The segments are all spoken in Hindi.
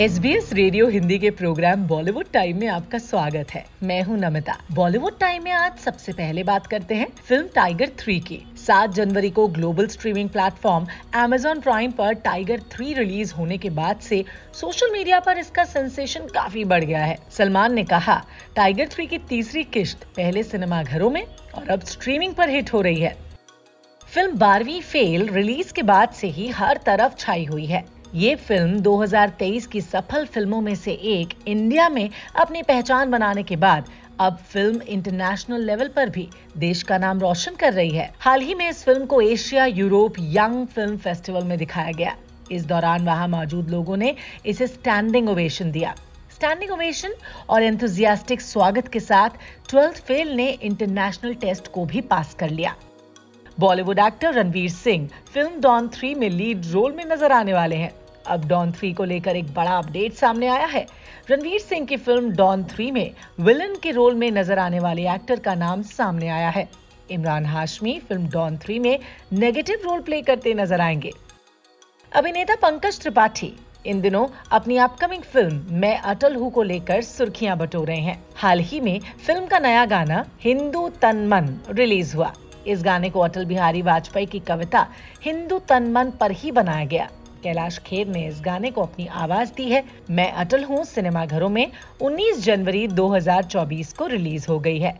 S B S radio Hindi के प्रोग्राम बॉलीवुड टाइम में आपका स्वागत है। मैं हूँ नमिता। बॉलीवुड टाइम में आज सबसे पहले बात करते हैं फ़िल्म टाइगर थ्री की। सात जनवरी को global streaming platform Amazon prime पर टाइगर थ्री रिलीज़ होने के बाद से सोशल मीडिया पर इसका सेंसेशन काफ़ी बढ़ गया है। सलमान ने कहा, टाइगर थ्री की तीसरी किश्त पहले सिनेमाघरों में और अब स्ट्रीमिंग पर हिट हो रही है। फ़िल्म बारहवीं फेल रिलीज़ के बाद से ही हर तरफ़ छाई हुई है। ये फ़िल्म 2023 की सफल फ़िल्मों में से एक इंडिया में अपनी पहचान बनाने के बाद अब फ़िल्म इंटरनेशनल लेवल पर भी देश का नाम रोशन कर रही है। हाल ही में इस फ़िल्म को Asia Europe young film festival में दिखाया गया। इस दौरान वहाँ मौजूद लोगों ने इसे स्टैंडिंग ओवेशन दिया। स्टैंडिंग ओवेशन और एंथुजियास्टिक स्वागत के साथ ट्वेल्थ फेल ने इंटरनेशनल टेस्ट को भी पास कर लिया। Bollywood actor Ranveer Singh film Don three में लीड रोल में नज़र आने वाले हैं। अब डॉन थ्री को लेकर एक बड़ा अपडेट सामने आया है। रणवीर सिंह की फ़िल्म डॉन थ्री में विलन के रोल में नज़र आने वाले एक्टर का नाम सामने आया है। Imran Hashmi film Don three में नेगेटिव रोल प्ले करते नज़र आएँगे। अभिनेता पंकज त्रिपाठी, इन दिनों अपनी अपकमिंग फ़िल्म मैं अटल हूँ को लेकर सुर्खियाँ बटोर रहे हैं। हाल ही में फ़िल्म का नया गाना हिंदू तन मन रिलीज़ हुआ। इस गाने को अटल बिहारी वाजपेयी की कविता हिंदू तन मन पर ही बनाया गया। कैलाश खेर ने इस गाने को अपनी आवाज़ दी है। मैं अटल हूँ सिनेमा घरों में 19 जनवरी 2024 को रिलीज़ हो गई है।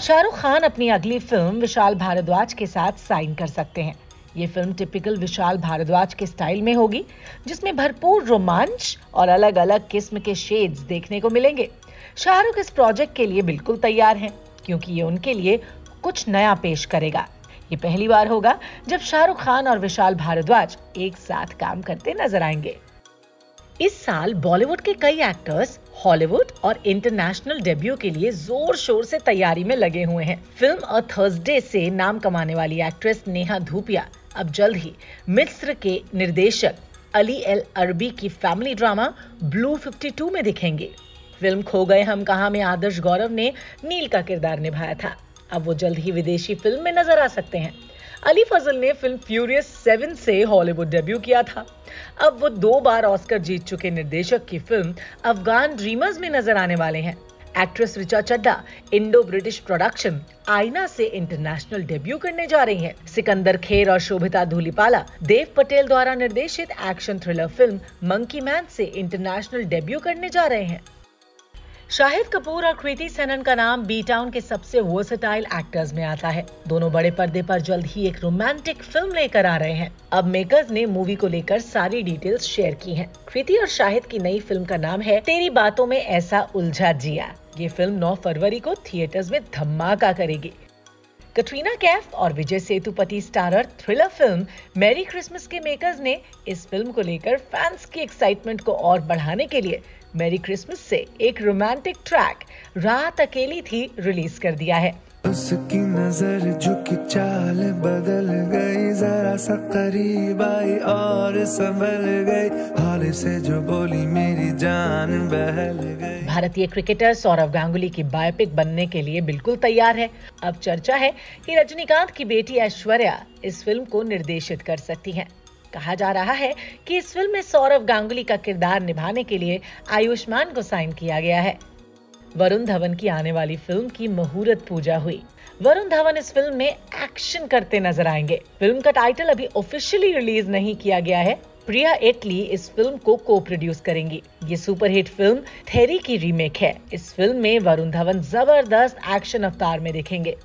शाहरुख खान अपनी अगली फ़िल्म विशाल भारद्वाज के साथ साइन कर सकते हैं। ये फ़िल्म टिपिकल विशाल भारद्वाज के स्टाइल में होगी, जिसमें भरपूर रोमांच और अलग अलग किस्म के शेड्स देखने को मिलेंगे। शाहरुख इस प्रोजेक्ट के लिए बिल्कुल तैयार हैं, क्योंकि ये उनके लिए कुछ नया पेश करेगा। ये पहली बार होगा जब शाहरुख खान और विशाल भारद्वाज एक साथ काम करते नज़र आएँगे। इस साल बॉलीवुड के कई एक्टर्स हॉलीवुड और इंटरनेशनल डेब्यू के लिए ज़ोर शोर से तैयारी में लगे हुए हैं। फ़िल्म अ थर्सडे से नाम कमाने वाली एक्ट्रेस नेहा धूपिया अब जल्द ही मिस्र के निर्देशक अली एल अरबी की फैमिली ड्रामा ब्लू 52 में दिखेंगे। फ़िल्म खो गए हम कहा में? आदर्श गौरव ने नील का किरदार निभाया था। अब वो जल्द ही विदेशी फ़िल्म में नज़र आ सकते हैं। अली फजल ने फ़िल्म फ्यूरियस सेवन से हॉलीवुड डेब्यू किया था। अब वो दो बार ऑस्कर जीत चुके निर्देशक की फ़िल्म अफगान ड्रीमर्स में नज़र आने वाले हैं। Actress Richa Chadha Indo British production Aaina से इंटरनेशनल डेब्यू करने जा रही हैं। सिकंदर खेर और शोभिता धूलीपाला, देव पटेल द्वारा निर्देशित action thriller film Monkey Man से इंटरनेशनल डेब्यू करने जा रहे हैं शाहिद कपूर और कृति सेनन का नाम बी टाउन के सबसे वर्सेटाइल एक्टर्स में आता है दोनों बड़े पर्दे पर जल्द ही एक रोमांटिक फ़िल्म लेकर आ रहे हैं अब मेकर्स ने मूवी को लेकर सारी डिटेल्स शेयर की हैं। कृति और शाहिद की नई फ़िल्म का नाम है, तेरी बातों में ऐसा उलझा जिया ये फ़िल्म 9 फरवरी को थिएटर्स में धमाका करेगी। कटरीना कैफ और Vijay Sethupathi starrer thriller film Merry Christmas के मेकर्स ने इस फ़िल्म को लेकर फैंस की एक्साइटमेंट को और बढ़ाने के लिए मैरी क्रिसमस से एक रोमांटिक ट्रैक रात अकेली थी रिलीज़ कर दिया है। उसकी नज़र झुकी चाल बदल गई, जरा सा करीब आई और संभल गई। हाल से जो बोली, मेरी जान बहल गई। भारतीय क्रिकेटर सौरव गांगुली की बायोपिक बनने के लिए बिल्कुल तैयार है। अब चर्चा है कि रजनीकांत की बेटी ऐश्वर्या इस फ़िल्म को निर्देशित कर सकती हैं। कहा जा रहा है कि इस फ़िल्म में सौरव गांगुली का किरदार निभाने के लिए आयुष्मान को साइन किया गया है। वरुण धवन की आने वाली फ़िल्म की मुहूर्त पूजा हुई। वरुण धवन इस फ़िल्म में एक्शन करते नज़र आएँगे। फ़िल्म का टाइटल अभी ऑफिशियली रिलीज़ नहीं किया गया है। प्रिया एटली इस फ़िल्म को को प्रोड्यूस करेंगी। ये सुपरहिट फ़िल्म थेरी की रीमेक है। इस फ़िल्म में वरुण धवन ज़बरदस्त एक्शन अवतार में दिखेंगे।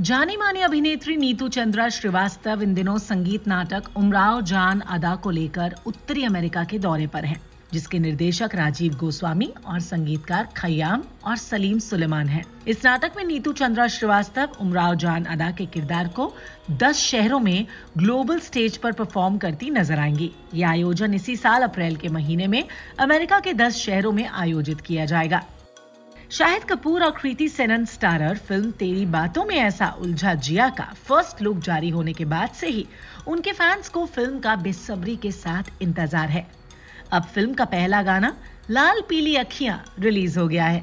जानी मानी अभिनेत्री नीतू चंद्रा श्रीवास्तव इन दिनों संगीत नाटक उमराव जान अदा को लेकर उत्तरी अमेरिका के दौरे पर हैं, जिसके निर्देशक राजीव गोस्वामी और संगीतकार खयाम और सलीम सुलेमान हैं। इस नाटक में नीतू चंद्रा श्रीवास्तव, उमराव जान अदा के किरदार को 10 शहरों में ग्लोबल स्टेज पर परफॉर्म करती नज़र आएँगी। ये आयोजन इसी साल अप्रैल के महीने में अमेरिका के 10 शहरों में आयोजित किया जाएगा। शाहिद कपूर और कृति सेनन स्टारर फ़िल्म तेरी बातों में ऐसा उलझा जिया का फ़र्स्ट लुक जारी होने के बाद से ही उनके फैंस को फ़िल्म का बेसब्री के साथ इंतज़ार है। अब फ़िल्म का पहला गाना लाल पीली अखियाँ रिलीज़ हो गया है।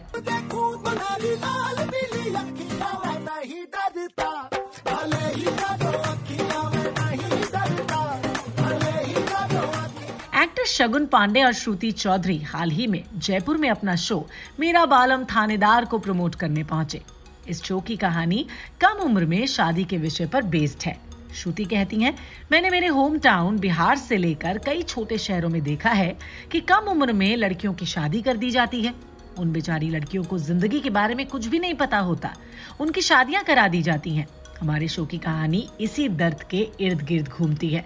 एक्टर शगुन पांडे और श्रुति चौधरी हाल ही में जयपुर में अपना शो मेरा बालम थानेदार को प्रमोट करने पहुँचे। इस शो की कहानी कम उम्र में शादी के विषय पर बेस्ड है। श्रुति कहती हैं। मैंने मेरे होम टाउन बिहार से लेकर कई छोटे शहरों में देखा है कि कम उम्र में लड़कियों की शादी कर दी जाती है। उन बेचारी लड़कियों को ज़िंदगी के बारे में कुछ भी नहीं पता होता। उनकी शादियाँ करा दी जाती हैं। हमारे शो की कहानी इसी दर्द के इर्द गिर्द घूमती है।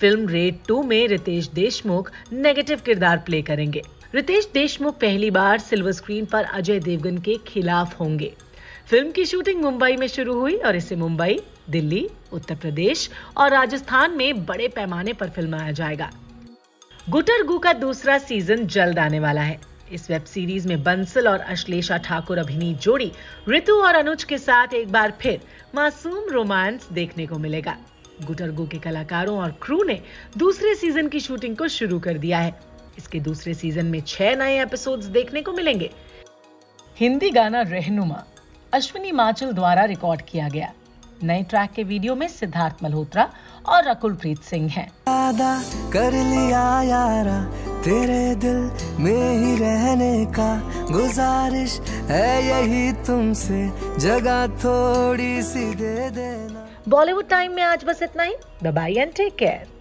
फ़िल्म रेड टू में रितेश देशमुख नेगेटिव किरदार प्ले करेंगे। रितेश देशमुख पहली बार सिल्वर स्क्रीन पर अजय देवगन के खिलाफ होंगे। फ़िल्म की शूटिंग मुंबई में शुरू हुई और इसे मुंबई दिल्ली, उत्तर प्रदेश और राजस्थान में बड़े पैमाने पर फिल्माया जाएगा। गुटर गु का दूसरा सीज़न जल्द आने वाला है। इस वेब सीरीज़ में बंसल और अश्लेषा ठाकुर अभिनीत जोड़ी ऋतु और अनुज के साथ एक बार फिर मासूम रोमांस देखने को मिलेगा। गुटरगु के कलाकारों और क्रू ने दूसरे सीज़न की शूटिंग को शुरू कर दिया है। इसके दूसरे सीज़न में छह नए एपिसोड्स देखने को मिलेंगे। हिंदी गाना रहनुमा, अश्विनी माचल द्वारा रिकॉर्ड किया गया। नए ट्रैक के वीडियो में सिद्धार्थ मल्होत्रा और रकुल प्रीत सिंह हैं। कर लिया यारा तेरे दिल में ही रहने का गुजारिश है यही तुमसे। जगह थोड़ी सी दे देना। बॉलीवुड टाइम में आज बस इतना ही। Bye and take care